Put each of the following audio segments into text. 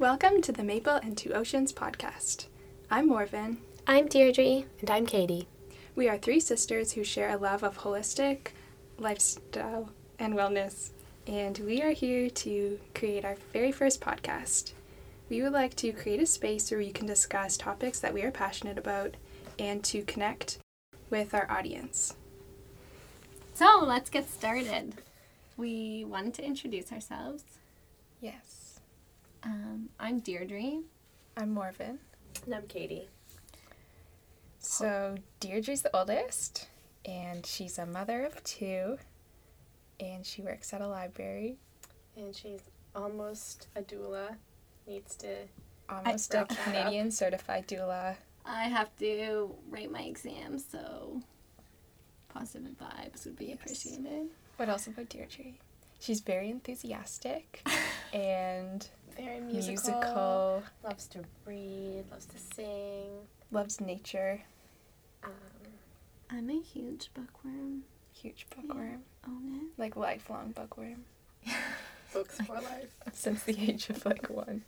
Welcome to the Maple and Two Oceans podcast. I'm Morven. I'm Deirdre. And I'm Katie. We are three sisters who share a love of holistic lifestyle and wellness, and we are here to create our very first podcast. We would like to create a space where we can discuss topics that we are passionate about and to connect with our audience. So let's get started. We wanted to introduce ourselves. Yes. Um, I'm Deirdre. I'm Morven. And I'm Katie. So, Deirdre's the oldest, and she's a mother of two, and she works at a library. And she's almost a doula. Needs to. Almost I- a wrap up. Canadian certified doula. I have to write my exam, so positive vibes would be Yes. appreciated. What else about Deirdre? She's very enthusiastic and Very musical. musical, Loves to read. Loves to sing. loves nature, Um, I'm a huge bookworm. huge bookworm, Own like lifelong bookworm books for life. since the age of like one.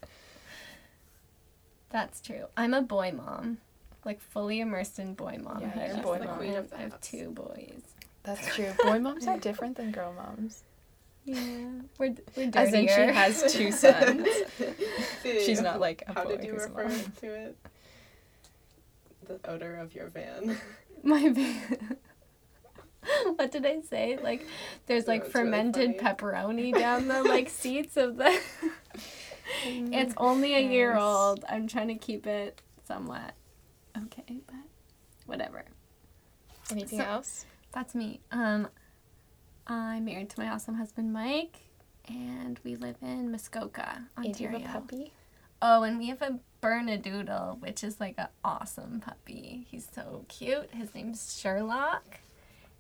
That's true. I'm a boy mom. Like fully immersed in boy mom. Yeah, you're She's boy mom. queen of I have two boys. That's true. Boy moms are different than girl moms. Yeah, we're we're dirtier. As in, she has two sons. She's not like a How boy did you refer mom. to it? The odor of your van. My van. What did I say? Like there's No, like it's really fermented funny. pepperoni down the like seats of the It's only a year old. I'm trying to keep it somewhat okay, but whatever. Anything So- else? That's me. Um I'm married to my awesome husband Mike and we live in Muskoka, And you Ontario. have a puppy? Oh, and we have a Bernedoodle, which is like an awesome puppy. He's so cute. His name's Sherlock,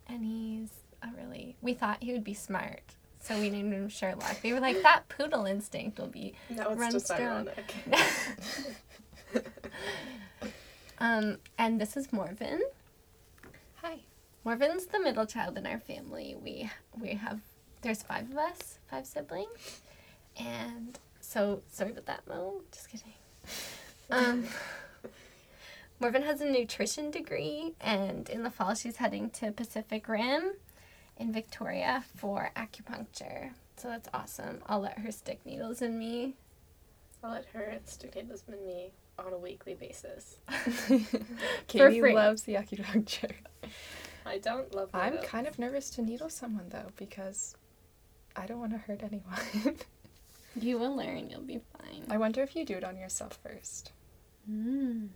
and he's a really. We thought he would be smart, so we named him Sherlock. They were like, that poodle instinct will be. No, it's just ironic. Um, and this is Morven. Hi. Morven's the middle child in our family. We we have there's five of us, five siblings, and so sorry about that, Mo. Just kidding. Um, Morven has a nutrition degree, and in the fall she's heading to Pacific Rim in Victoria for acupuncture. So that's awesome. I'll let her stick needles in me. I'll let her stick needles in me on a weekly basis. Katie loves the acupuncture. I don't love I'm kind of nervous to needle someone though because I don't want to hurt anyone. You will learn. You'll be fine. I wonder if you do it on yourself first. Mm.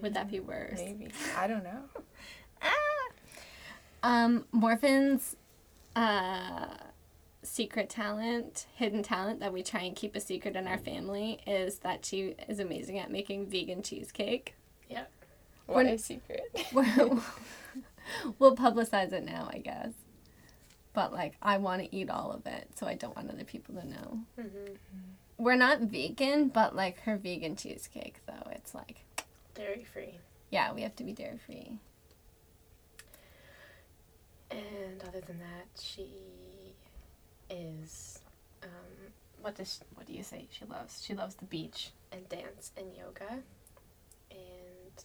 Would that be worse? Maybe. I don't know. ah! Um, Morven's uh, secret talent, hidden talent that we try and keep a secret in our family is that she is amazing at making vegan cheesecake. What a secret. we'll we'll publicize it now, I guess. But like, I want to eat all of it, so I don't want other people to know. Mhm. We're not vegan, but like her vegan cheesecake, though, it's like, Dairy free. yeah, we have to be dairy free. And other than that, she is um, what does what do you say she loves? She loves the beach and dance and yoga. And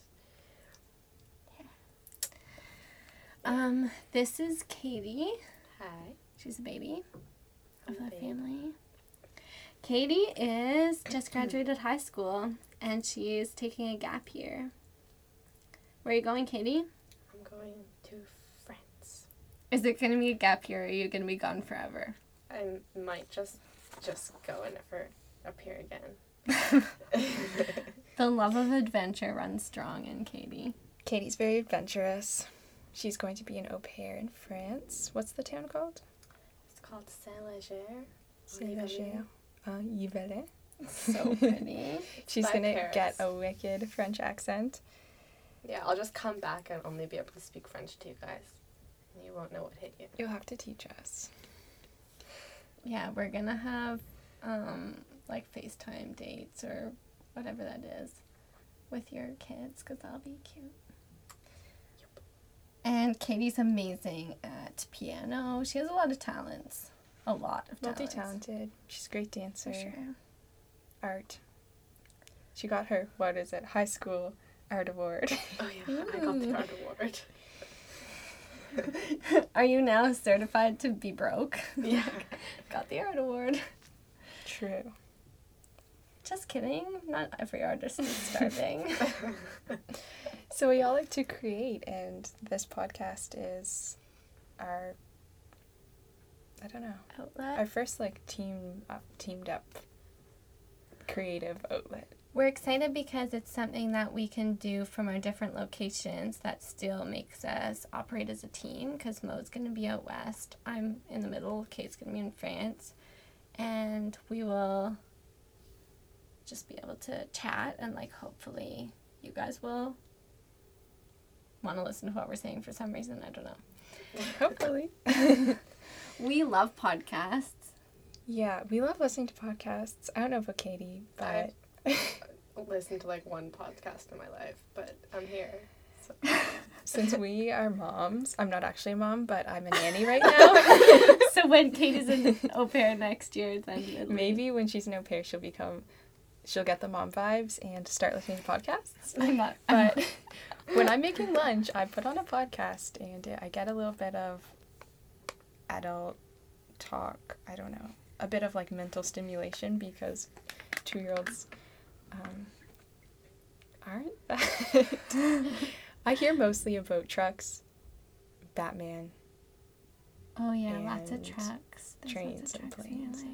Um, this is Katie. hi, She's a baby of the babe. family. Katie is just graduated high school and she's taking a gap year. Where are you going, Katie? I'm going to France. Is it going to be a gap year or are you going to be gone forever? I might just just go and never appear again. The love of adventure runs strong in Katie. Katie's very adventurous. She's going to be an au pair in France. What's the town called? It's called Saint Leger. Saint-Léger. Uh, Yvelines. So pretty. She's gonna get a wicked French accent. Yeah, I'll just come back and only be able to speak French to you guys. And you won't know what hit you. You'll have to teach us. yeah, we're going to have um, like FaceTime dates or whatever that is with your kids because that'll be cute. And Katie's amazing at piano. She has a lot of talents. A lot of talents. Multi talented. She's a great dancer. For sure. art. She got her what is it? High school art award. Oh yeah, I got the art award. Are you now certified to be broke? Yeah. Got the art award. True. Just kidding. Not every artist is starving. So we all like to create, and this podcast is our. I don't know. Outlet. Our first like team up, teamed up creative outlet. We're excited because it's something that we can do from our different locations that still makes us operate as a team. Because Mo's going to be out west, I'm in the middle, Kate's going to be in France, and we will just be able to chat and, like, hopefully, you guys will want to listen to what we're saying for some reason. I don't know. Hopefully. We love podcasts. yeah, we love listening to podcasts. I don't know about Katie, but Listened to like one podcast in my life, but I'm here. So. since we are moms, I'm not actually a mom, but I'm a nanny right now. so when Kate is an au pair next year, then it'll- Maybe when she's an au pair, she'll become, she'll get the mom vibes and start listening to podcasts. I'm not. But when I'm making lunch, I put on a podcast and I get a little bit of adult talk. I don't know, a bit of like mental stimulation because two year olds um, aren't that. I hear mostly about trucks, Batman, Oh yeah, lots of and trucks. There's trains lots of and trucks your planes.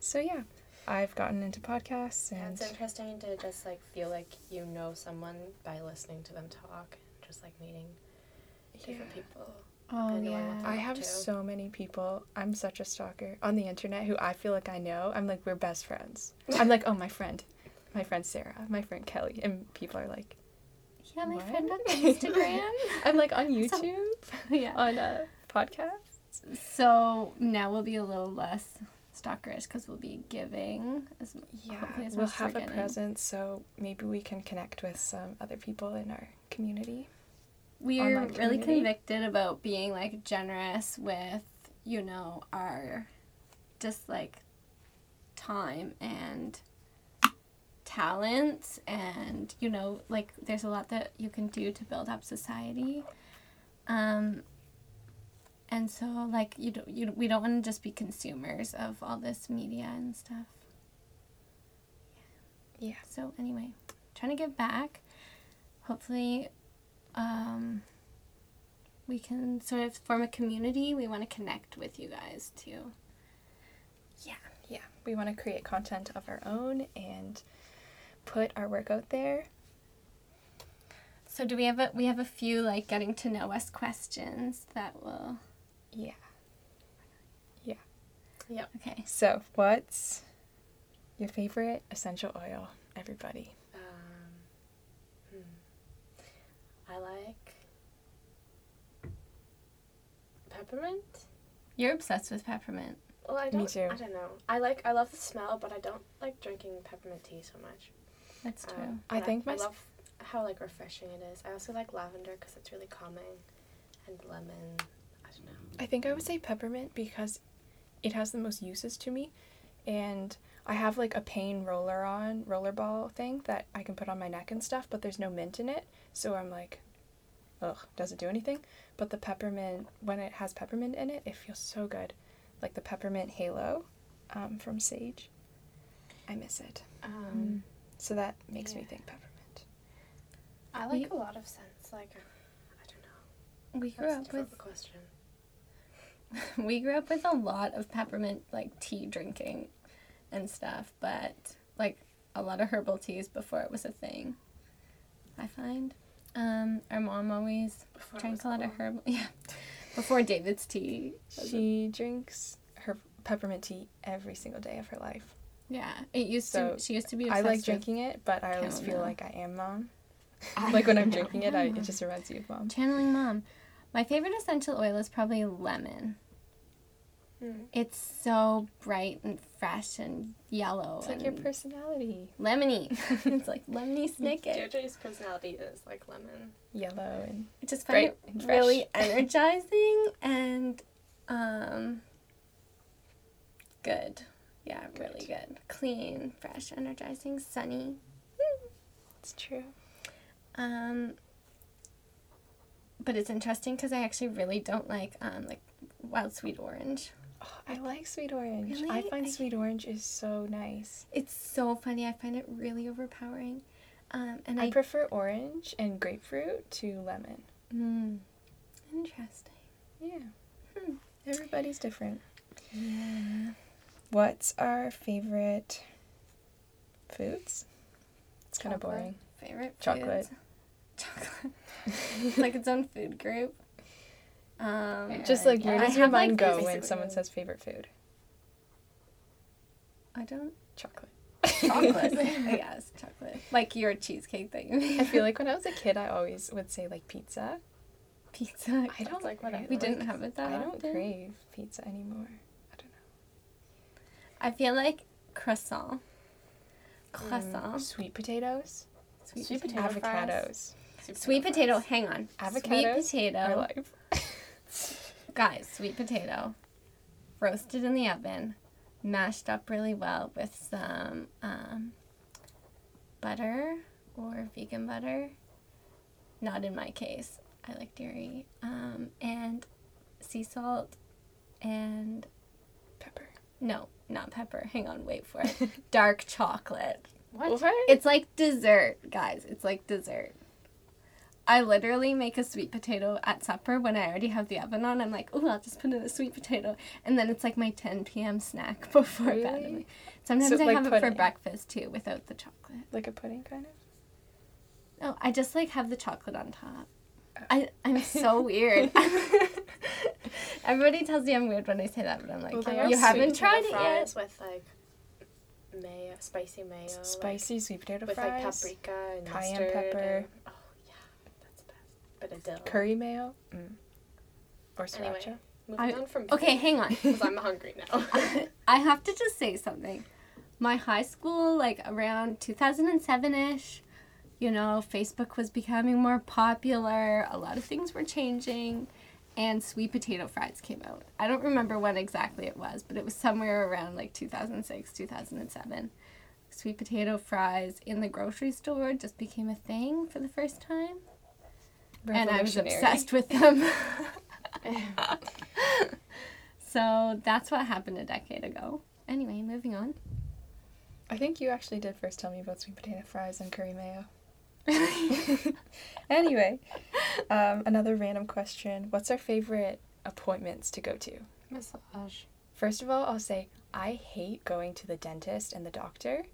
So yeah, I've gotten into podcasts Yeah, and it's interesting to just like feel like you know someone by listening to them talk, just like meeting different Yeah. people. Oh I yeah. I have too. so many people. I'm such a stalker on the internet who I feel like I know. I'm like we're best friends. I'm like oh my friend, my friend Sarah, my friend Kelly, and people are like yeah, my What? friend on Instagram. I'm like on So- YouTube yeah. on uh, a podcast. So now we'll be a little less stalkerish because we'll be giving. As, Yeah, hopefully as we'll much as we're have a getting. presence, so maybe we can connect with some other people in our community. We are really community. convicted about being like generous with, you know, our just like time and talents and you know like there's a lot that you can do to build up society um and so like you don't you we don't want to just be consumers of all this media and stuff Yeah. so anyway trying to give back hopefully um we can sort of form a community we want to connect with you guys too Yeah. Yeah, we want to create content of our own and put our work out there. so do we have a we have a few like getting to know us questions that will Yeah. Yeah. Yep. Okay So, what's your favorite essential oil, everybody? Um, hmm. I like peppermint. you're obsessed with peppermint Well, I don't. Me too. I don't know. I like. I love the smell, but I don't like drinking peppermint tea so much. that's true Um, I think my I love how like refreshing it is. I also like lavender because it's really calming, and lemon. I don't know. I think I would say peppermint because it has the most uses to me. And I have like a pain roller on, rollerball thing that I can put on my neck and stuff, but there's no mint in it. So I'm like, ugh, does it do anything? But the peppermint, when it has peppermint in it, it feels so good. Like the peppermint halo um, from Saje. I miss it. Um, So that makes me think peppermint. I like a lot of scents. Like, I don't know. we grew That's up with question. we grew up with a lot of peppermint like tea drinking and stuff but like a lot of herbal teas before it was a thing i find um our mom always Before drank a lot of herbal yeah before david's tea She drinks her peppermint tea every single day of her life. yeah it used So, to she used to be I like with drinking it, but I always feel like I am mom. like when I'm drinking it, I, it just reminds you of mom. channeling mom my favorite essential oil is probably lemon Hmm. it's so bright and fresh and yellow It's like your personality. lemony it's like lemony snicket Deirdre's personality is like lemon. Yellow and I just find Bright it and really energizing and um good. Yeah, really good. Clean, fresh, energizing, sunny. It's true. Um, but it's interesting because I actually really don't like um like wild sweet orange. I like sweet orange. I find I- sweet orange is so nice. It's so funny. I find it really overpowering. Um, and I I, prefer orange and grapefruit to lemon. mm, interesting. Yeah. Hmm. Everybody's different. Yeah. What's our favorite foods? It's kind of boring. Favorite Chocolate. foods? Chocolate. it's like its own food group. Um, Just like where does your mind go when someone says favorite food? I don't. Chocolate. Chocolate. yes, chocolate. Like your cheesecake that you made. I feel like when I was a kid, I always would say like pizza. pizza. I don't like what I We like. didn't have it that I don't often. crave pizza anymore. I don't know. I feel like croissant. Croissant. know. Sweet potatoes, Sweet, Sweet potato. potato fries. avocados, Sweet potato. Hang on. Avocado. Sweet potato. are life. Guys, sweet potato. Roasted in the oven. Mashed up really well with some um, butter or vegan butter. Not in my case. I like dairy. Um, and sea salt and Pepper. no, not pepper. Hang on, wait for it. Dark chocolate. What? It's like dessert, guys. It's like dessert. I literally make a sweet potato at supper when I already have the oven on. I'm like, oh, I'll just put in a sweet potato. And then it's like my 10 p.m. snack before bed. Like- Sometimes So, I like have it for breakfast too without the chocolate. Like a pudding, kind of. No, I just like have the chocolate on top. Oh. I, I'm so weird. Everybody tells me I'm weird when I say that, but I'm like, Well, you haven't tried it yet. fries with like mayo, spicy mayo, like, Spicy sweet potato with like paprika and cayenne mustard pepper. and- oh yeah, that's the best. Bit of dill. Curry mayo. Mm. Or sriracha. Anyway. Moving I- on from Okay, hang on. because I'm hungry now. I have to just say something. My high school, like around 2007 ish, you know, Facebook was becoming more popular, a lot of things were changing, and sweet potato fries came out. I don't remember when exactly it was, but it was somewhere around like 2006, 2007. Sweet potato fries in the grocery store just became a thing for the first time, and I was obsessed with them. so that's what happened a decade ago. Anyway, moving on. I think you actually did first tell me about sweet potato fries and curry mayo. anyway, um, another random question. What's our favorite appointments to go to? Massage. First of all, I'll say I hate going to the dentist and the doctor,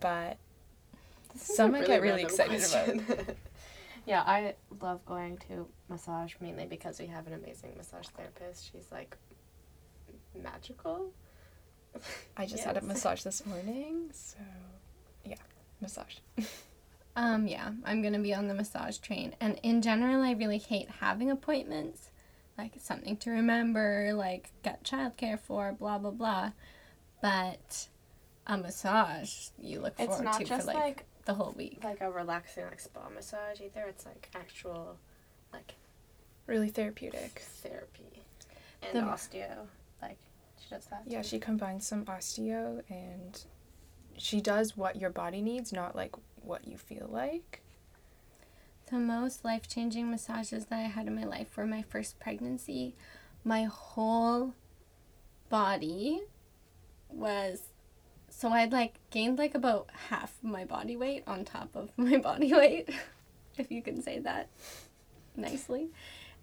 but some I get really excited about. yeah, I love going to massage mainly because we have an amazing massage therapist. She's like magical. I just had a massage this morning, so yeah, massage. Um, yeah, I'm gonna be on the massage train. And in general, I really hate having appointments. Like something to remember, like get childcare for, blah blah blah. But a massage you look It's forward to for like, like the whole week. like a relaxing like spa massage either. It's like actual like Really therapeutic. therapy and The- osteo. Like she does that. Yeah, too. she combines some osteo and she does what your body needs, not like what you feel like. The most life changing massages that I had in my life were my first pregnancy. My whole body was so I'd like gained like about half my body weight on top of my body weight, if you can say that nicely.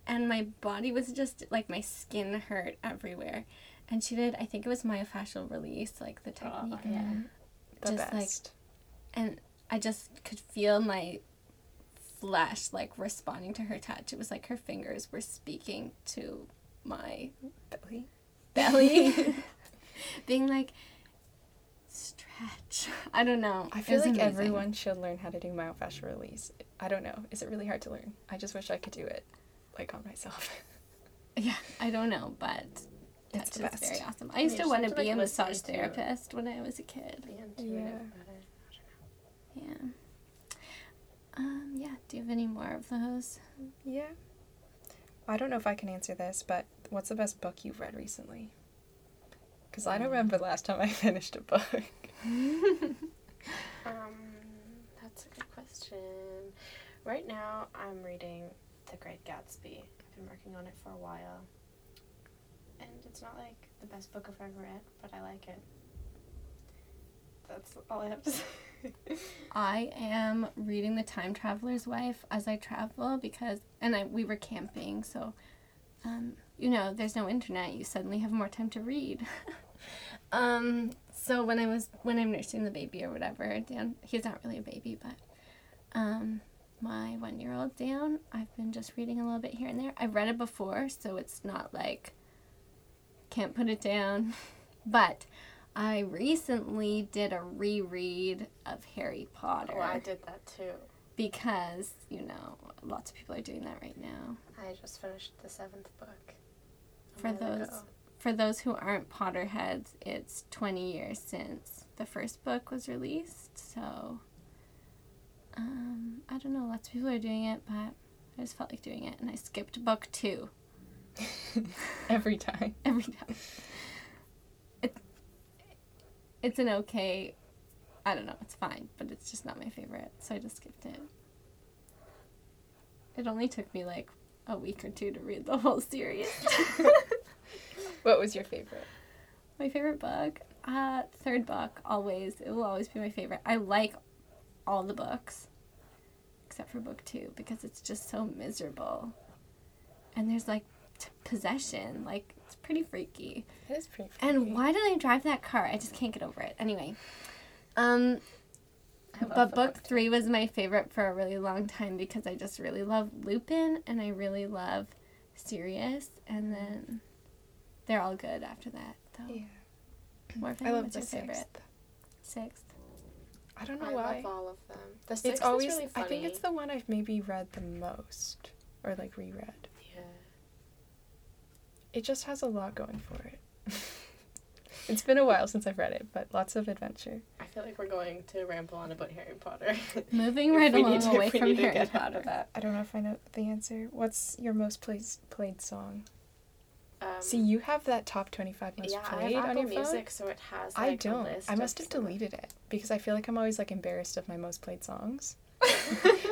And my body was just like my skin hurt everywhere. And she did, I think it was myofascial release, like the Oh, technique. yeah. and The Just, like, best. and I just could feel my flesh like responding to her touch. It was like her fingers were speaking to my belly. belly, being like, stretch. I don't know. I feel was like amazing. everyone should learn how to do myofascial release. I don't know. Is it really hard to learn? I just wish I could do it, like on myself. Yeah, I don't know, but It's touch the best. very awesome. I used You to want to to, be like, a massage to- therapist when I was a kid. Yeah. it about it. I don't know. Yeah. Um. Yeah. Do you have any more of those? yeah. I don't know if I can answer this, but what's the best book you've read recently? Because I don't remember the last time I finished a book. Um, that's a good question. Right now, I'm reading The Great Gatsby. I've been working on it for a while. And it's not like the best book I've ever read, but I like it. That's all I have to say. I am reading The Time Traveler's Wife as I travel because, and I we were camping, so, um, you know, there's no internet. You suddenly have more time to read. um, so when I was when I'm nursing the baby or whatever, Dan, he's not really a baby, but, um, my one year old Dan, I've been just reading a little bit here and there. I've read it before, so it's not like can't put it down, but. I recently did a reread of Harry Potter oh, I did that too. because, you know, lots of people are doing that right now. I just finished the seventh book. For those ago. for those who aren't Potterheads, it's 20 years since the first book was released. So um, I don't know, lots of people are doing it, but I just felt like doing it and I skipped book 2 Every time. every time. It, it's an okay I don't know, it's fine, but it's just not my favorite, so I just skipped it. It only took me like a week or two to read the whole series. What was your favorite? My favorite book, uh, third book, always. It will always be my favorite. I like all the books, except for book two, because it's just so miserable. And there's like t- possession, like it's pretty freaky. It is pretty And why do they drive that car? I just can't get over it. Anyway, um, I but book book three was my favorite for a really long time because I just really love Lupin and I really love Sirius, and mm-hmm. then they're all good after that. Though. Yeah. Morven, I love what's the your favorite? sixth. Sixth. I don't know I why. love all of them. The sixth It's always. is really funny. I think it's the one I've maybe read the most, or like reread. Yeah. It just has a lot going for it. it's been a while since I've read it, but lots of adventure. I feel like we're going to ramble on about Harry Potter. Moving right along to- away from Harry Potter. that. I don't know if I know the answer. What's your most played played song? Um, See, you have that top twenty-five most yeah, I played have on your phone. Music, so it has. I Like, A don't. I must have deleted it because I feel like I'm always like embarrassed of my most played songs.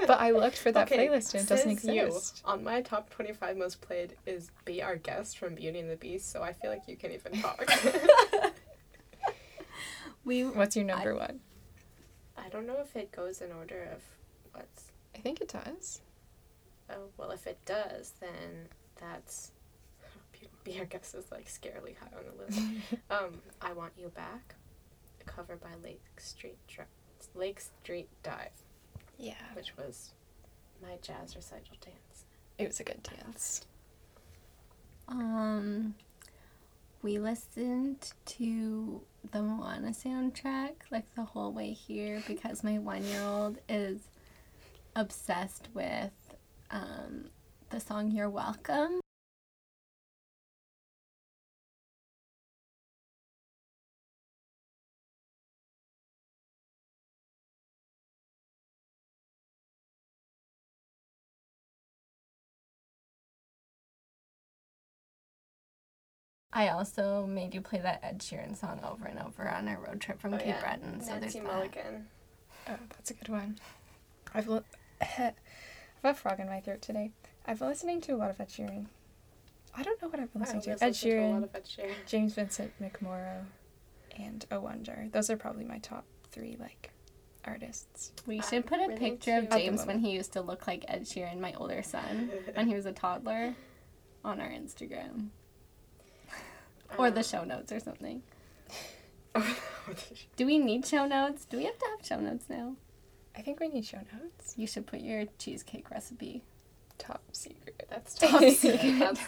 But I looked for that Okay, playlist and it doesn't says you. exist. On my top twenty-five most played is "Be Our Guest" from Beauty and the Beast, so I feel like you can even talk. We What's your number one? I don't know if it goes in order of what's. I think it does. Oh well, if it does, then that's. Be Our Guest is like scarily high on the list. um, I Want You Back, cover by Lake Street Dri- Lake Street Dive, Yeah. which was my jazz recital dance. It was a good dance. um we listened to the Moana soundtrack like the whole way here because my one year old is obsessed with um the song You're Welcome. I also made you play that Ed Sheeran song over and over on our road trip from Oh, Cape yeah. Breton. So there's Nancy that. Mulligan. Oh, that's a good one. I've li- I have a frog in my throat today. I've been listening to a lot of Ed Sheeran. I don't know what I've been Wow, listening to. Ed listen to a lot Sheeran, of Ed Sheeran. James Vincent McMorrow, and A Wonder. Those are probably my top three like artists. We should put a really picture of cute. At the James when he used to look like Ed Sheeran, my older son, when he was a toddler, on our Instagram or the Um, show notes or something. Do we need show notes? Do we have to have show notes now? I think we need show notes. You should put your cheesecake recipe. Top secret. That's top secret. That's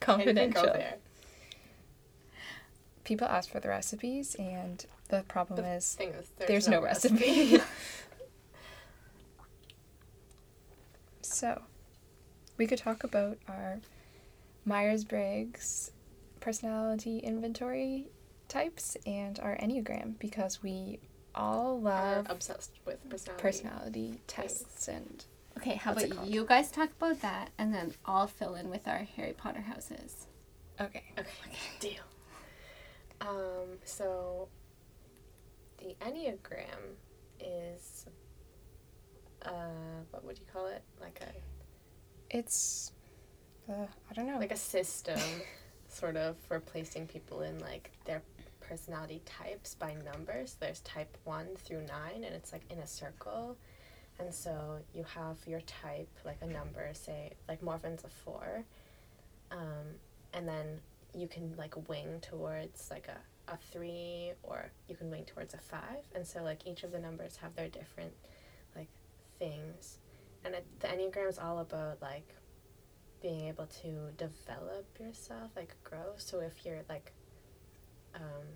Confidential. People ask for the recipes, and the problem The is is, there's, there's no, recipe. so, we could talk about our Myers Briggs personality inventory types and our Enneagram because we all I'm love obsessed with personality. personality tests and Okay, how about you guys talk about that and then I'll fill in with our Harry Potter houses. okay Okay, deal. Um, so the Enneagram is uh what would you call it? Like a It's, uh, I don't know. like a system sort of for placing people in like their personality types by numbers. There's type 1 through 9 and it's like in a circle. And so you have your type like a number, say like Morven's a 4. Um, and then you can like wing towards like a, a 3 or you can wing towards a 5. And so like each of the numbers have their different like things. And it, the Enneagram is all about like being able to develop yourself, like grow. So if you're like, um,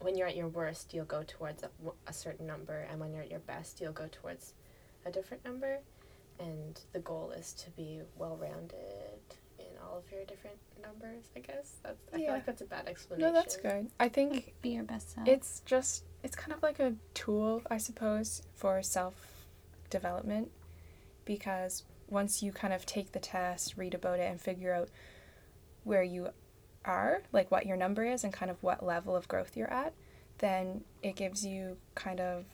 when you're at your worst, you'll go towards a, a certain number, and when you're at your best, you'll go towards a different number. And the goal is to be well rounded in all of your different numbers. I guess that's. I feel like that's a bad explanation. no, that's good. I think Be your best self. it's just, it's kind of like a tool, I suppose, for self development because once you kind of take the test, read about it, and figure out where you are, like what your number is, and kind of what level of growth you're at, then it gives you kind of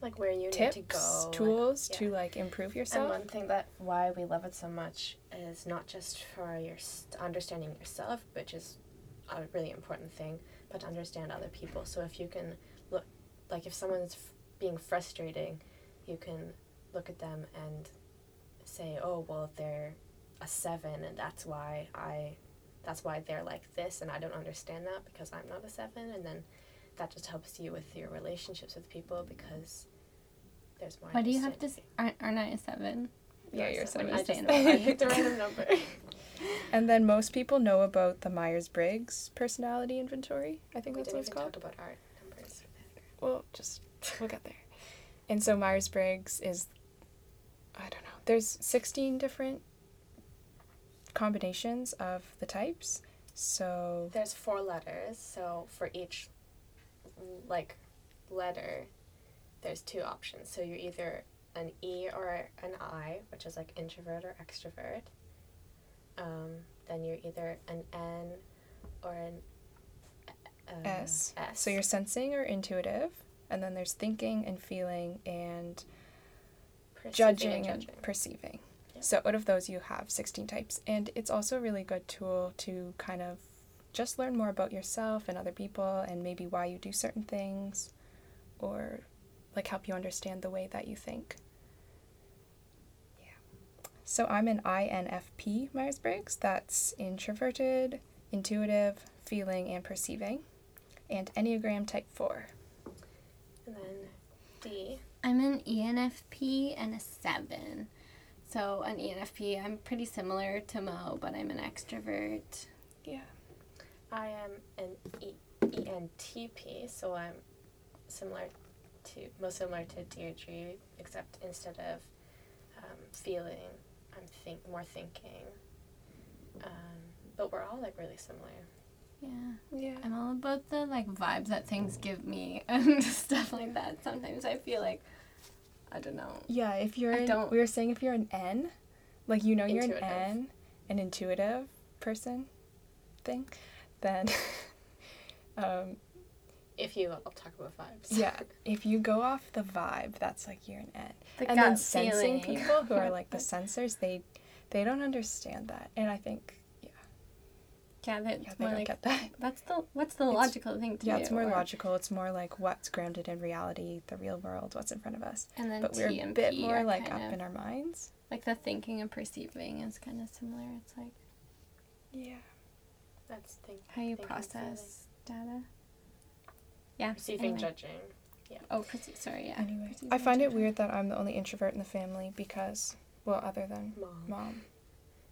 Like where you tips, need to go. tools yeah. to like improve yourself. And one thing that why we love it so much is not just for your understanding yourself, which is a really important thing, but to understand other people. So if you can look, like if someone's f- being frustrating, you can look at them and say, oh well, they're a seven, and that's why I, that's why they're like this, and I don't understand that because I'm not a seven, and then that just helps you with your relationships with people because there's more. Why do you have to? Aren't, aren't I a seven? Yeah, you're a seven. seven. I just Understand. I picked a random number. And then most people know about the Myers Briggs personality inventory. I think we that's what it's even called. talk about our numbers. Well, just we'll get there. And so Myers Briggs is, I don't know. There's 16 different combinations of the types. So There's four letters, so for each like letter, there's two options. So you're either an E or an I, which is like introvert or extrovert. Um, then you're either an N or an uh, S. S. So you're sensing or intuitive, and then there's thinking and feeling and judging and, judging. perceiving. Yeah. So out of those, you have 16 types. And it's also a really good tool to kind of just learn more about yourself and other people and maybe why you do certain things or like help you understand the way that you think. Yeah. So I'm an INFP Myers Briggs. That's introverted, intuitive, feeling, and perceiving. And Enneagram type 4. And then D. I'm an ENFP and a seven. So an ENFP, I'm pretty similar to Mo, but I'm an extrovert. Yeah. I am an e- ENTP, so I'm similar to most similar to Deirdre, except instead of um, feeling, I'm think more thinking. Um, but we're all like really similar. Yeah. Yeah. I'm all about the like vibes that things give me and stuff like that. Sometimes I feel like I don't know. Yeah, if you're I an, don't- we were saying if you're an N, like you know you're Intuitive. an N, an intuitive person thing, then um, If you, I'll talk about vibes. yeah, if you go off the vibe, that's like you're an N. The and then sensing feeling. people who are like the sensors, they they don't understand that. And I think yeah, yeah, that's yeah more like get that. that's the what's the It's- logical thing to Yeah, do. it's more or- logical. It's more like what's grounded in reality, the real world, what's in front of us. And then But T we're and a bit P more like up of, in our minds. like the thinking and perceiving is kind of similar. It's like Yeah. That's think, how you thinking, process data. Yeah. Perceiving, anyway. judging. Yeah. Oh, perce- sorry. Yeah. Anyway, perceiving I find it weird that I'm the only introvert in the family because, well, other than Mom. mom.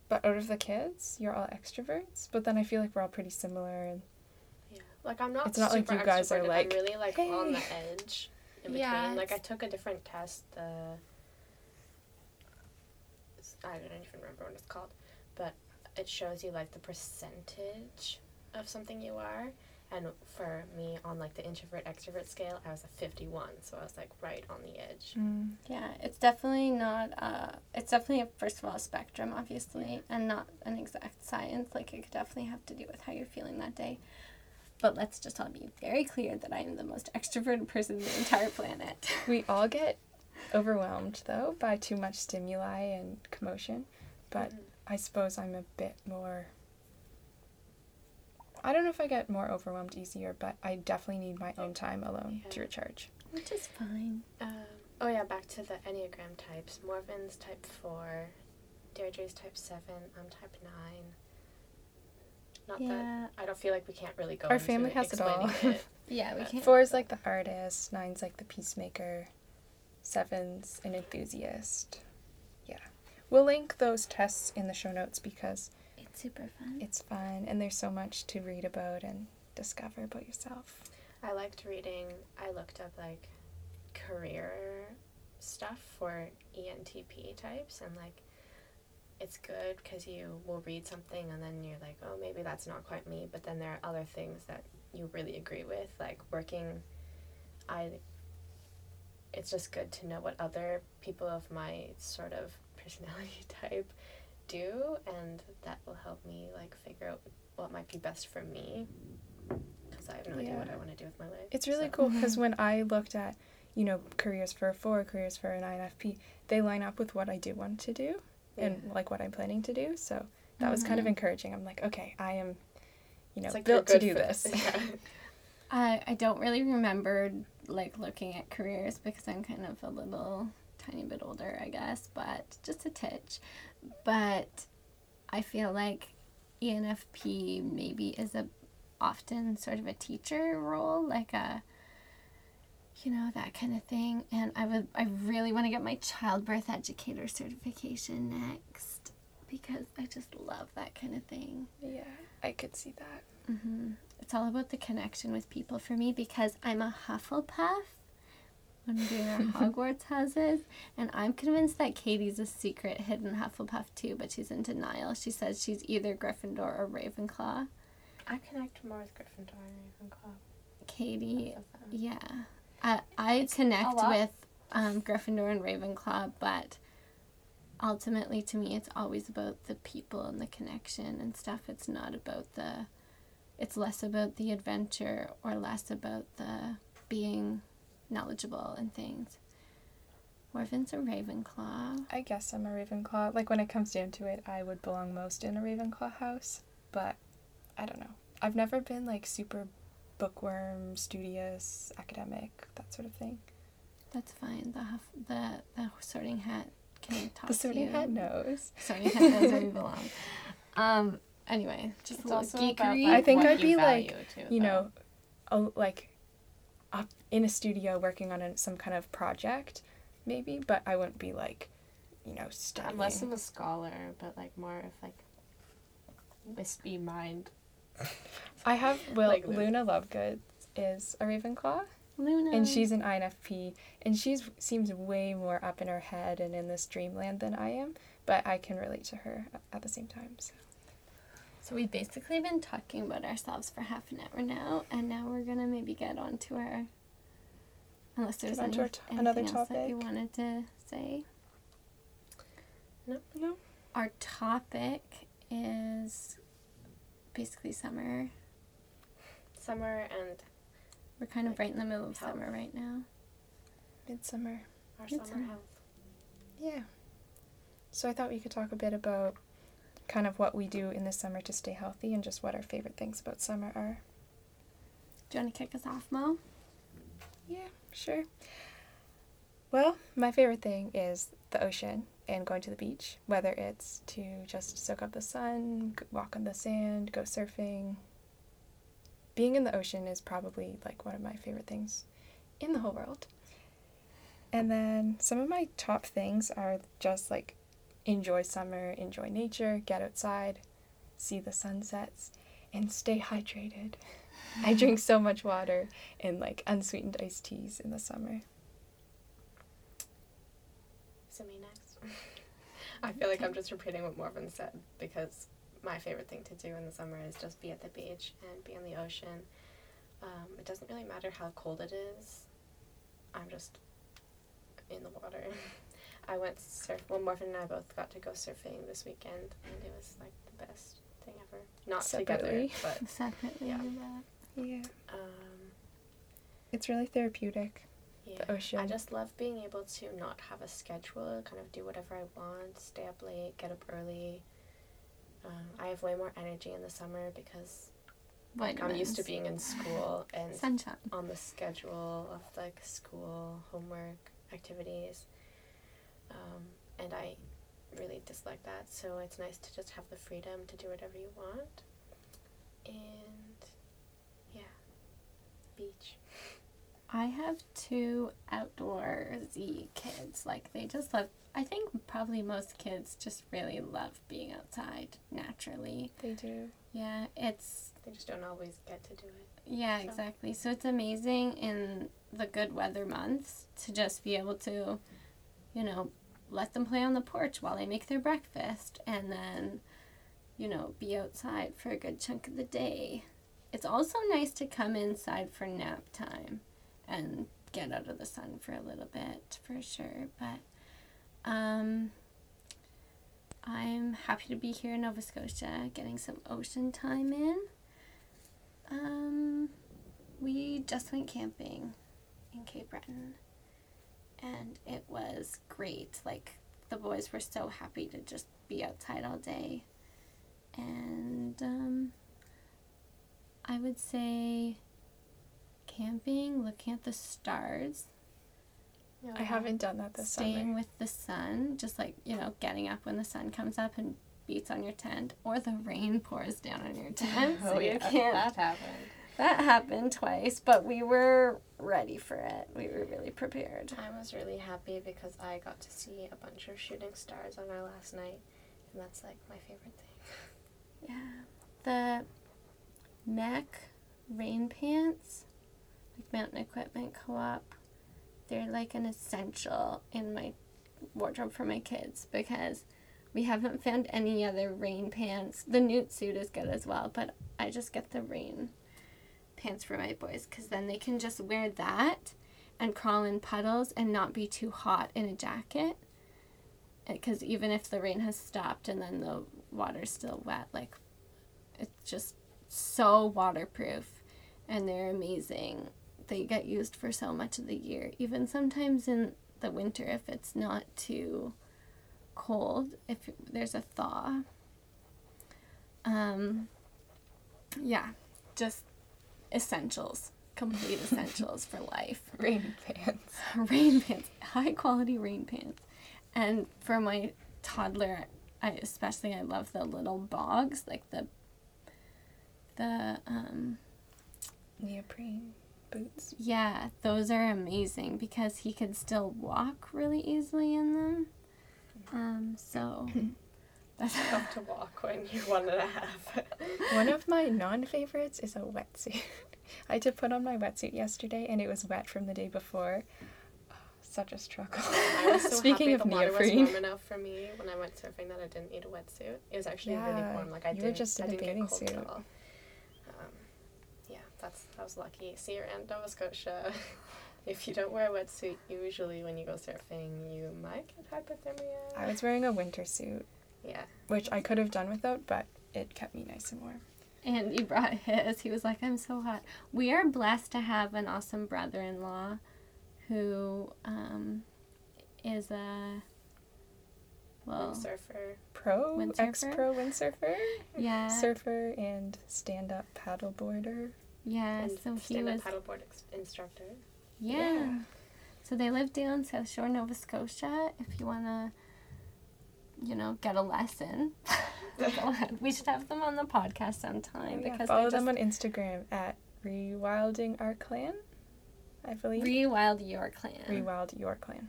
But out of the kids, you're all extroverts. But then I feel like we're all pretty similar. And Yeah. Like I'm not It's not like you guys are like, I'm really like on the edge in between. Yeah, Like I took a different test, the I don't even remember what it's called, but it shows you like the percentage of something you are. And for me, on like the introvert extrovert scale, I was a 51, so I was like right on the edge. Yeah, it's definitely not. Uh, it's definitely a, first of all a spectrum, obviously, and not an exact science. Like it could definitely have to do with how you're feeling that day. But let's just all be very clear that I am the most extroverted person on the entire planet. We all get overwhelmed though by too much stimuli and commotion, but Mhm. I suppose I'm a bit more. I don't know if I get more overwhelmed easier, but I definitely need my own time alone to recharge. Which is fine. Um, oh yeah, back to the Enneagram types. Morven's type four, Deirdre's type seven. I'm type nine. Not that Yeah. I don't feel like we can't really go. Our into family has it all. it. Yeah, we can't. Four is like the artist, nine's like the peacemaker, seven's an enthusiast. Yeah. We'll link those tests in the show notes because It's super fun. it's fun and there's so much to read about and discover about yourself. I liked reading. I looked up like career stuff for ENTP types, and like it's good because you will read something and then you're like, oh, maybe that's not quite me. But then there are other things that you really agree with, like working. I. It's just good to know what other people of my sort of personality type do, and that will help me like figure out what might be best for me. Because I have no idea what I want to do with my life. It's really so- cool because when I looked at, you know, careers for a four, careers for an INFP, they line up with what I do want to do and like what I'm planning to do. So that was kind of Mhm. encouraging. I'm like, okay, I am, you know, like built to do for this. Yeah. I I don't really remember like looking at careers because I'm kind of a little tiny bit older, I guess, but just a titch. But I feel like ENFP maybe is a often sort of a teacher role, like a you know that kind of thing. And I would I really want to get my childbirth educator certification next because I just love that kind of thing. yeah, I could see that. hmm It's all about the connection with people for me because I'm a Hufflepuff doing our Hogwarts houses, and I'm convinced that Katie's a secret hidden Hufflepuff too, but she's in denial. She says she's either Gryffindor or Ravenclaw. I connect more with Gryffindor and Ravenclaw. Katie, Both of them. yeah, I I connect with um, Gryffindor and Ravenclaw, but ultimately to me it's always about the people and the connection and stuff. It's not about the it's less about the adventure or less about the being knowledgeable and things. Morven's a Ravenclaw. I guess I'm a Ravenclaw. Like when it comes down to it, I would belong most in a Ravenclaw house, but I don't know. I've never been like super bookworm, studious, academic, that sort of thing. That's fine. The huff, the the sorting hat can toss the sorting you. hat knows. Sorting hat knows where you belong. Um. Anyway, just It's a little also about, geekery. I think I'd be, like, too, You though. know, a, like up in a studio working on a, some kind of project, maybe, but I wouldn't be like, you know, studying. I'm less of a scholar, but like more of like wispy mind. I have Will like. Luna Lovegood is a Ravenclaw. Luna. and she's an INFP, and she seems way more up in her head and in this dreamland than I am. But I can relate to her at the same time. So. So we've basically been talking about ourselves for half an hour now, and now we're gonna maybe get on to our. Unless there's any, to our to- another anything else that you wanted to say. No. No. Our topic is basically summer. Summer and We're kind of Like right in the middle of health. summer right now. Midsummer. our Midsummer. summer health. Yeah. So I thought we could talk a bit about kind of what we do in the summer to stay healthy and just what our favorite things about summer are. Do you want to kick us off, Mo? Yeah, sure. Well, my favorite thing is the ocean and going to the beach, whether it's to just soak up the sun, walk on the sand, go surfing. Being in the ocean is probably like one of my favorite things in the whole world. And then some of my top things are just like enjoy summer, enjoy nature, get outside, see the sunsets, and stay hydrated. I drink so much water and like unsweetened iced teas in the summer. So me next. I feel like I'm just repeating what Morven said because my favorite thing to do in the summer is just be at the beach and be in the ocean. Um, it doesn't really matter how cold it is. I'm just in the water. I went surf. Well, Morven and I both got to go surfing this weekend, and it was like the best thing ever. Not Separately. together, but Separately. Yeah. that. Yeah. Um, It's really therapeutic. yeah. The ocean. I just love being able to not have a schedule, kind of do whatever I want, stay up late, get up early. Um, I have way more energy in the summer because like, I'm used to being in school and sunshine. on the schedule of like school, homework, activities. Um, and I really dislike that. So it's nice to just have the freedom to do whatever you want. And yeah, beach. I have two outdoorsy kids. Like they just love. I think probably most kids just really love being outside naturally. They do. Yeah, it's They just don't always get to do it. yeah, So- exactly. So it's amazing in the good weather months to just be able to, you know, let them play on the porch while they make their breakfast and then, you know, be outside for a good chunk of the day. It's also nice to come inside for nap time and get out of the sun for a little bit for sure. But um I'm happy to be here in Nova Scotia getting some ocean time in. Um, we just went camping in Cape Breton, and it was great. Like the boys were so happy to just be outside all day, and um, I would say camping, looking at the stars, I haven't done that this staying summer. with the sun, just like you know, getting up when the sun comes up and beats on your tent, or the rain pours down on your tent, so you can't that happened. That happened twice, but we were ready for it. We were really prepared. I was really happy because I got to see a bunch of shooting stars on our last night, and that's like my favorite thing. Yeah. The MEC rain pants, like Mountain Equipment Co op, they're like an essential in my wardrobe for my kids because we haven't found any other rain pants. The newt suit is good as well, but I just get the rain pants for my boys because then they can just wear that and crawl in puddles and not be too hot in a jacket. Because even if the rain has stopped and then the water's still wet, like it's just so waterproof and they're amazing. They get used for so much of the year, even sometimes in the winter if it's not too cold, if there's a thaw. Um, yeah, just essentials, complete essentials for life. Rain pants. rain pants, high quality rain pants. And for my toddler, I especially I love the little bogs, like the the um Neoprene boots. yeah, those are amazing because he can still walk really easily in them. Um so that's Tough to walk when you're one and a half. One of my non favorites is a wetsuit. I had to put on my wetsuit yesterday and it was wet from the day before. Oh, such a struggle. So Speaking of the water was neoprene. warm enough for me when I went surfing that I didn't need a wetsuit. It was actually really warm. Like I you didn't, just in I a bathing suit. at all. Um, yeah, that's I was lucky. See, you're in Nova Scotia. if you don't wear a wetsuit, usually when you go surfing, you might get hypothermia. I was wearing a winter suit, yeah, which I could have done without, but it kept me nice and warm. and he brought his. He was like, I'm so hot. We are blessed to have an awesome brother in law who um, is a well surfer. Pro, Windsurfer? ex pro windsurfer, yeah surfer, and stand up paddleboarder. yeah and so he stand-up was paddleboard ex- instructor. yeah. Yeah. so they live down South Shore Nova Scotia if you want to you know get a lesson we should have them on the podcast sometime Yeah, because follow they're them on Instagram at Rewilding Our Clan, I believe. rewild your clan Rewild Your Clan.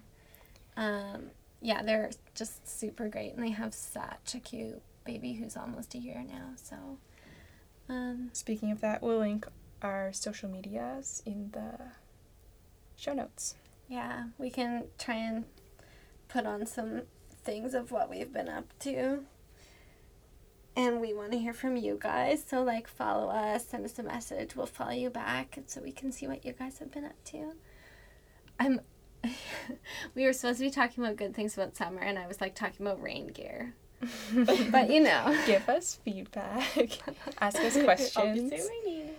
Um, yeah, they're just super great, and they have such a cute baby who's almost a year now. So, um, Speaking of that, we'll link our social medias in the show notes. yeah, we can try and put on some things of what we've been up to. And we want to hear from you guys. So, like, follow us, send us a message. We'll follow you back so we can see what you guys have been up to. I'm. we were supposed to be talking about good things about summer, and I was like talking about rain gear. But you know. Give us feedback. Ask us questions. Obviously, we need.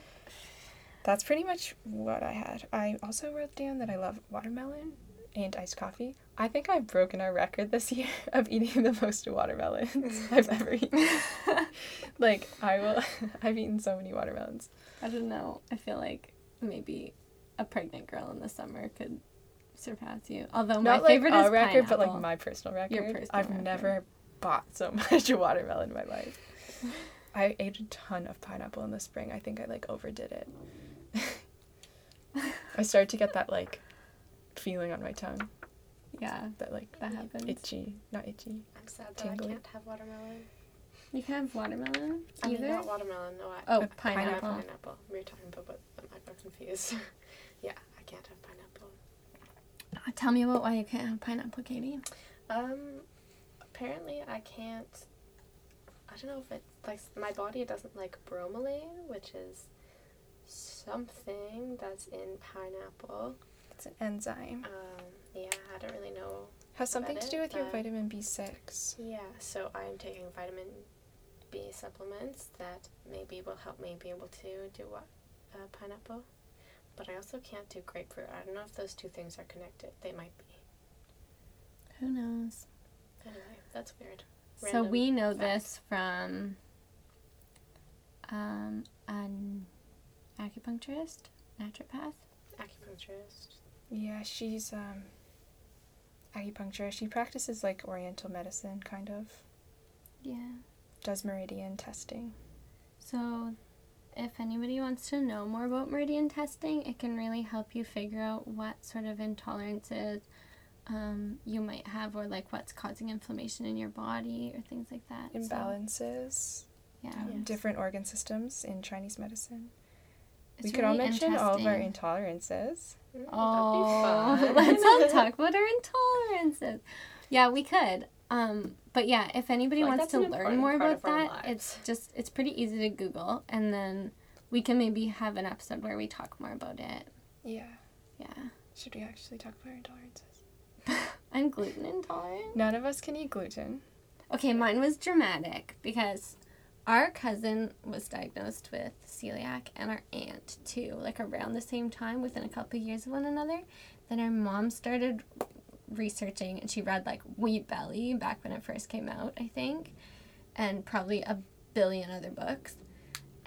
That's pretty much what I had. I also wrote down that I love watermelon and iced coffee. I think I've broken our record this year of eating the most watermelons I've ever eaten. like I will I've eaten so many watermelons. I don't know. I feel like maybe a pregnant girl in the summer could surpass you. Although my Not like favorite our is record, but like my personal record. Your personal I've record. never bought so much watermelon in my life. I ate a ton of pineapple in the spring. I think I like overdid it. I started to get that like feeling on my tongue. Yeah, That like that happens. itchy, not itchy. I'm sad that Tingly. I can't have watermelon. You can have watermelon I mean, either. not watermelon. No, I. oh, a pineapple. pineapple. Pineapple. We were talking about what I got confused. yeah, I can't have pineapple. Uh, Tell me about why you can't have pineapple, Katie. Um, apparently I can't. I don't know if it like my body doesn't like bromelain, which is something that's in pineapple. It's an enzyme. Um, yeah, I don't really know. Has something to do with your vitamin B6. Yeah, so I'm taking vitamin B supplements that maybe will help me be able to do what uh, pineapple, but I also can't do grapefruit. I don't know if those two things are connected. They might be. Who knows? Anyway, that's weird. so we know fact. this from um, an acupuncturist, naturopath. Acupuncturist. Yeah, she's um acupuncture. She practices like oriental medicine kind of. Yeah. Does meridian testing. So, if anybody wants to know more about meridian testing, it can really help you figure out what sort of intolerances um, you might have, or like what's causing inflammation in your body, or things like that. So, Imbalances. yeah. um, Yes. Different organ systems in Chinese medicine. It's we could all mention all of our intolerances. Oh, that'd be fun. let's all talk about our intolerances. Yeah, we could. Um, but yeah, if anybody Like, wants to learn more about that, it's just it's pretty easy to Google, and then we can maybe have an episode where we talk more about it. Yeah. Yeah, Should we actually talk about our intolerances? I'm gluten intolerant. None of us can eat gluten. Okay, mine was dramatic because our cousin was diagnosed with celiac and our aunt too, like around the same time, within a couple of years of one another. Then our mom started researching and she read like Wheat Belly back when it first came out, I think, and probably a billion other books.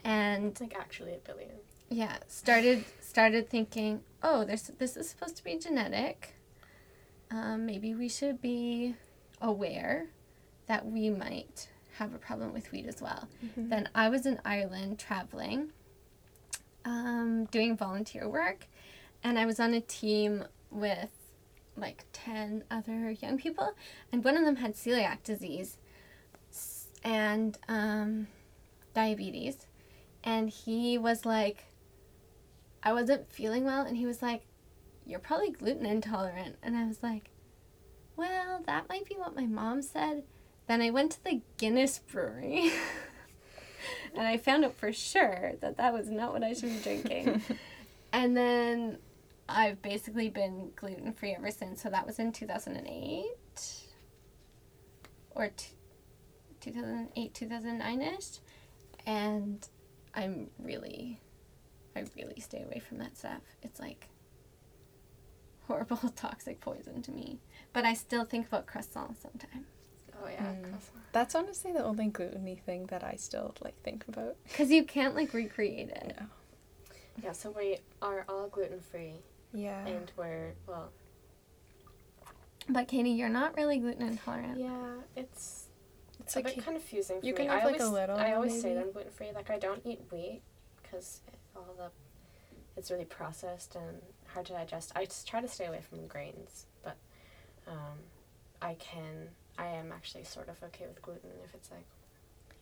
And like actually a billion. yeah, started started thinking, oh, there's this is supposed to be genetic. Um, maybe we should be aware that we might have a problem with wheat as well. Then I was in Ireland traveling, um, doing volunteer work, and I was on a team with like 10 other young people, and one of them had celiac disease and um, diabetes. And he was like, I wasn't feeling well, and he was like, You're probably gluten intolerant. And I was like, Well, that might be what my mom said. Then I went to the Guinness Brewery. and I found out for sure that that was not what I should be drinking. and then I've basically been gluten free ever since. So that was in 2008 or t- 2008, 2009 ish. And I'm really, I really stay away from that stuff. It's like horrible toxic poison to me. But I still think about croissants sometimes. Oh yeah, Mm. croissant. That's honestly the only gluten-y thing that I still like think about. Because you can't like recreate it. No. Yeah, so we are all gluten free, Yeah. and we're well. But Katie, you're not really gluten intolerant. Yeah, it's it's a like bit confusing for you me. can I have, like, a always, little, I always say that I'm gluten free. Like I don't eat wheat because all the it's really processed and hard to digest. I just try to stay away from grains, but um, I can. I am actually sort of okay with gluten if it's like,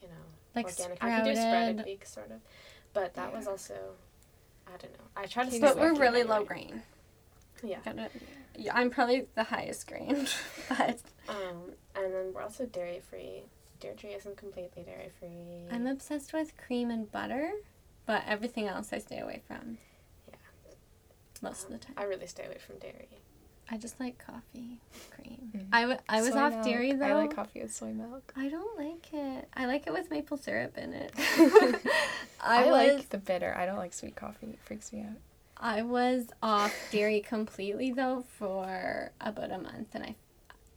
you know, Like organic. I can do sprouted. sprouted week sort of, but that was also. I don't know. I try to But stay But we're really it low anyway. grain. Yeah. Gotta- yeah, I'm probably the highest grain, but Um, and then we're also dairy free. Deirdre isn't completely dairy free. I'm obsessed with cream and butter. But everything else I stay away from. Yeah. Most of the Um, time. I really stay away from dairy. I just like coffee with cream. Mm. I, w- I was Soy off milk. dairy though. I like coffee with soy milk. I don't like it. I like it with maple syrup in it. I, I, was like the bitter. I don't like sweet coffee. It freaks me out. I was off dairy completely though for about a month, and I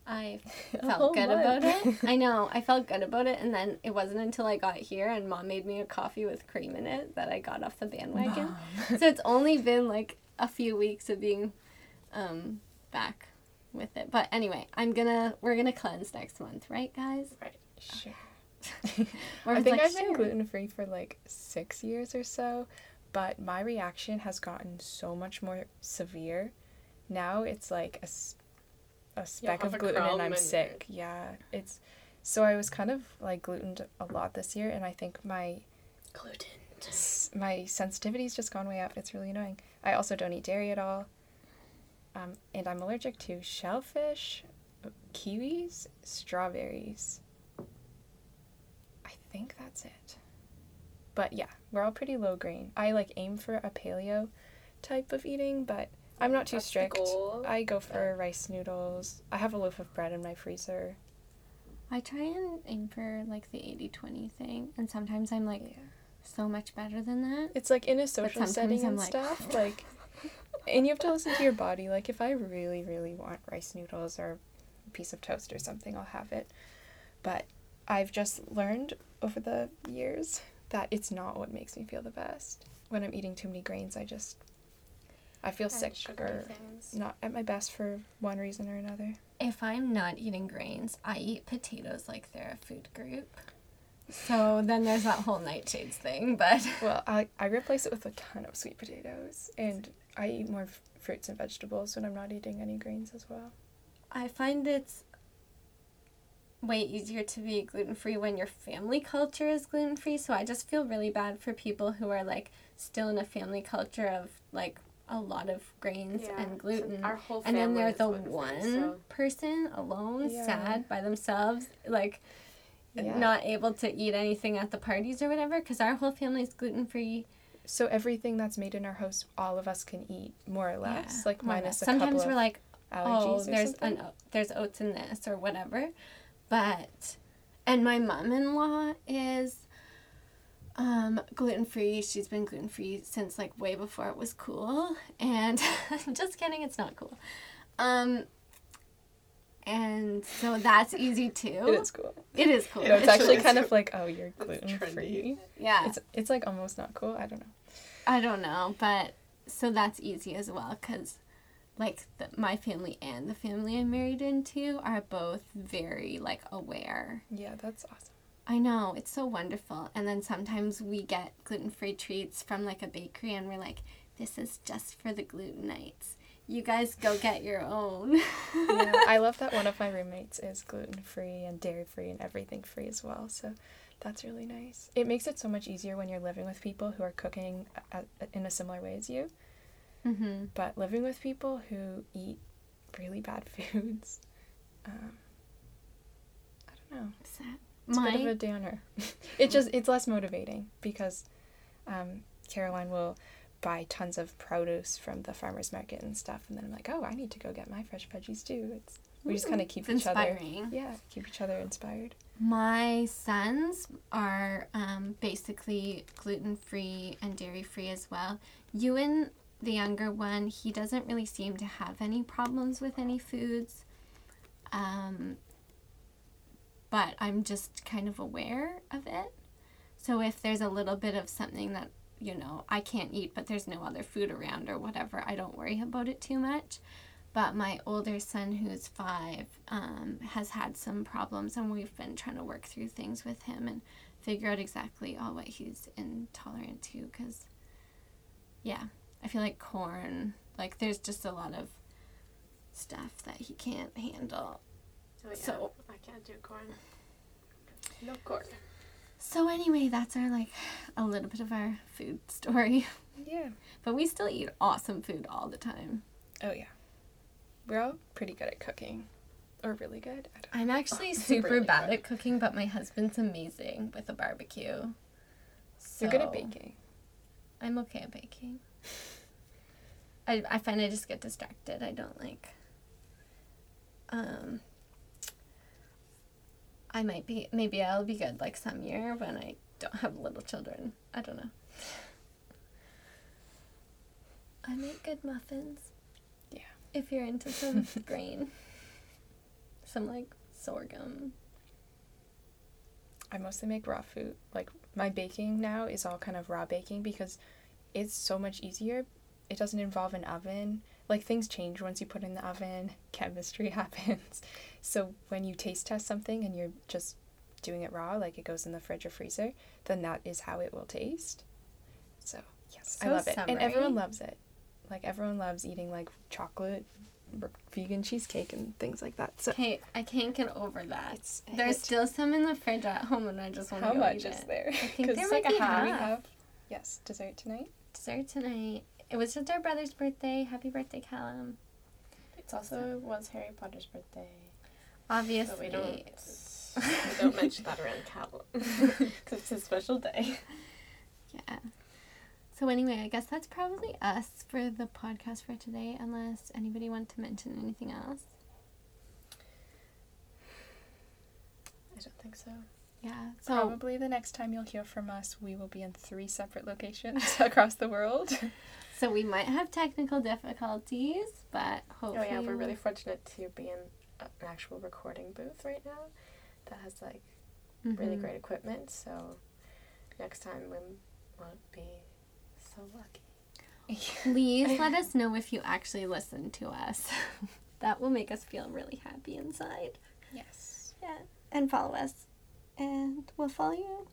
I felt good month. about it. I know I felt good about it, and then it wasn't until I got here and mom made me a coffee with cream in it that I got off the bandwagon. so it's only been like a few weeks of being um, back with it. But anyway, I'm gonna we're gonna cleanse next month, right, guys? Right. Sure. Or I think like, I've been gluten free for like six years or so, but my reaction has gotten so much more severe. Now it's like a, a speck have of a gluten and I'm and sick. Yeah, it's so I was kind of like glutened a lot this year, and I think my Gluten. my sensitivity's just gone way up. It's really annoying. I also don't eat dairy at all. Um, and I'm allergic to shellfish, kiwis, strawberries. I think that's it. But yeah, we're all pretty low grain. I like aim for a paleo type of eating, but I'm not too That's strict. goal. I go for rice noodles. I have a loaf of bread in my freezer. I try and aim for like the 80-20 thing, and sometimes I'm like so much better than that. It's like in a social setting I'm and like- stuff. Like, and you have to listen to your body. Like, if I really, really want rice noodles or a piece of toast or something, I'll have it. But I've just learned over the years that it's not what makes me feel the best. When I'm eating too many grains, I just I feel And sick or things. not at my best for one reason or another. If I'm not eating grains, I eat potatoes like they're a food group. So then there's that whole nightshades thing, but Well, I, I replace it with a ton of sweet potatoes, and I eat more f- fruits and vegetables when I'm not eating any grains as well. I find it's way easier to be gluten free when your family culture is gluten free. So I just feel really bad for people who are like still in a family culture of like a lot of grains Yeah, and so gluten. Our whole and then family they're the one so- person alone, Yeah. sad by themselves, like Yeah. not able to eat anything at the parties or whatever. Because our whole family is gluten free. So everything that's made in our house, all of us can eat more or less. like more or minus less. a Sometimes couple we're of like, allergies oh, there's something. an o- there's oats in this or whatever, but and my mom-in-law is um, gluten free. She's been gluten free since like way before it was cool. And just kidding, it's not cool. Um, and so that's easy too. it is cool. It is cool. No, it's It's actually really kind of like, oh, you're gluten free. yeah. It's it's like almost not cool. I don't know. I don't know, but so that's easy as well because, like, the, my family and the family I'm married into are both very like aware. Yeah, that's awesome. I know it's so wonderful, and then sometimes we get gluten free treats from like a bakery, and we're like, "This is just for the glutenites. You guys go get your own." Yeah, I love that one of my roommates is gluten free and dairy free and everything free as well. So that's really nice. It makes it so much easier when you're living with people who are cooking in a similar way as you. mm-hmm. But living with people who eat really bad foods, um, I don't know. Is that It's a bit of a downer. it just it's less motivating because um, Caroline will buy tons of produce from the farmers market and stuff, and then I'm like, oh, I need to go get my fresh veggies too. It's we just kind of keep it's each other, yeah, keep each other inspired. My sons are um, basically gluten free and dairy free as well. Ewan, the younger one, he doesn't really seem to have any problems with any foods. Um, but I'm just kind of aware of it. So if there's a little bit of something that, you know, I can't eat, but there's no other food around or whatever, I don't worry about it too much. But my older son, who's five, um, has had some problems, and we've been trying to work through things with him and figure out exactly all what he's intolerant to. Because, yeah, I feel like corn, like, there's just a lot of stuff that he can't handle. Oh, yeah. So- I can't do corn. No corn. So, anyway, that's our, like, a little bit of our food story. Yeah. But we still eat awesome food all the time. Oh yeah. We're all pretty good at cooking, or really good. I. I'm actually super Really bad good. at cooking, but my husband's amazing with a barbecue. You're good at baking. I'm okay at baking. I, I find I just get distracted. I don't like um, I might be maybe I'll be good like some year when I don't have little children. I don't know. I make good muffins. If you're into some grain, some like sorghum. I mostly make raw food. Like my baking now is all kind of raw baking because it's so much easier. It doesn't involve an oven. Like things change once you put in the oven. Chemistry happens. So when you taste test something and you're just doing it raw, like it goes in the fridge or freezer, then that is how it will taste. So yes, I So love it, and everyone loves it. Like everyone loves eating like chocolate, vegan cheesecake and things like that. So Okay, I can't get over that. it's There's hit. still some in the fridge at home, and I just want to How go much eat is it. there? I think 'Cause there it's might like be a half. We half. have yes dessert tonight. Dessert tonight. It was just our brother's birthday. Happy birthday, Callum. It's also was Harry Potter's birthday. Obviously. But we don't we don't mention that around Callum because it's his special day. Yeah. So anyway, I guess that's probably us for the podcast for today, unless anybody wants to mention anything else. I don't think so. Yeah. So Probably the next time you'll hear from us, we will be in three separate locations across the world. so we might have technical difficulties, but hopefully. Oh yeah, we're really fortunate to be in an actual recording booth right now that has like really Mhm. great equipment. So next time we won't be so lucky. Please let us know if you actually listen to us. that will make us feel really happy inside. yes. Yeah. And follow us. And we'll follow you.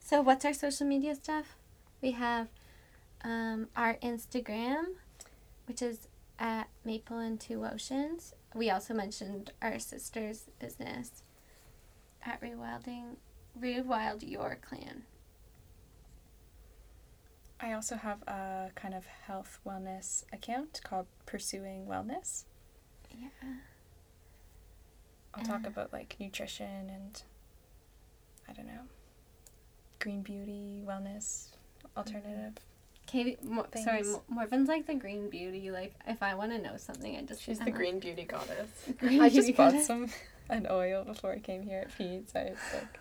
So, what's our social media stuff? We have um, our Instagram, which is at Maple and Two Oceans. We also mentioned our sister's business at Rewilding, Rewild Your Clan. I also have a kind of health wellness account called Pursuing Wellness. Yeah. I'll talk Uh. about like nutrition and I don't know, green beauty, wellness, alternative. Katie, Mo- sorry. Mo- Morven's like the green beauty. Like, if I want to know something, I just She's I'm the like, green beauty goddess. green I just bought goddess. some an oil before I came here at Pete, so was like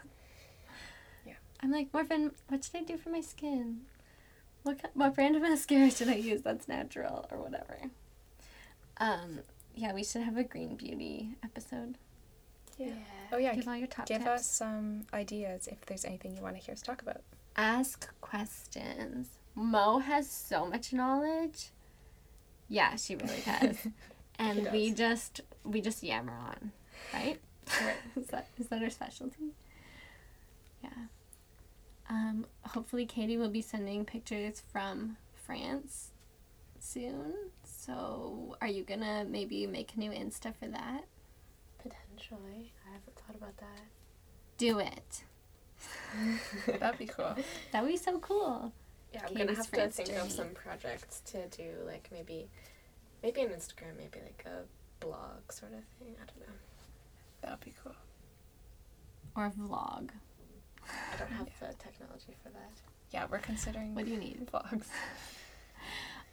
yeah. I'm like, Morven, what should I do for my skin? What ki- what brand of mascara should I use that's natural or whatever? Um, yeah, we should have a green beauty episode. yeah. Oh yeah, Give all your top give tips. us some ideas if there's anything you want to hear us talk about. Ask questions. Mo has so much knowledge. Yeah, she really does. and She we just we just yammer on, right? Right. is that is that our specialty? Yeah. Um, hopefully Katie will be sending pictures from France soon. So are you gonna maybe make a new Insta for that? Potentially, I haven't thought about that. Do it. That'd be cool. That would be so cool. Yeah, I'm Katie's gonna have to think journey. of some projects to do, like maybe, maybe an Instagram, maybe like a blog sort of thing. I don't know. That'd be cool. Or a vlog. I don't have the technology for that. Yeah, we're considering What do you need? vlogs.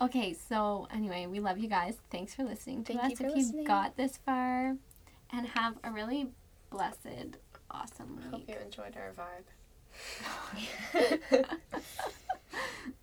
Okay, so anyway, we love you guys. Thanks for listening to Thank us. you for if listening. you got this far, and have a really blessed, awesome week. Hope you enjoyed our vibe.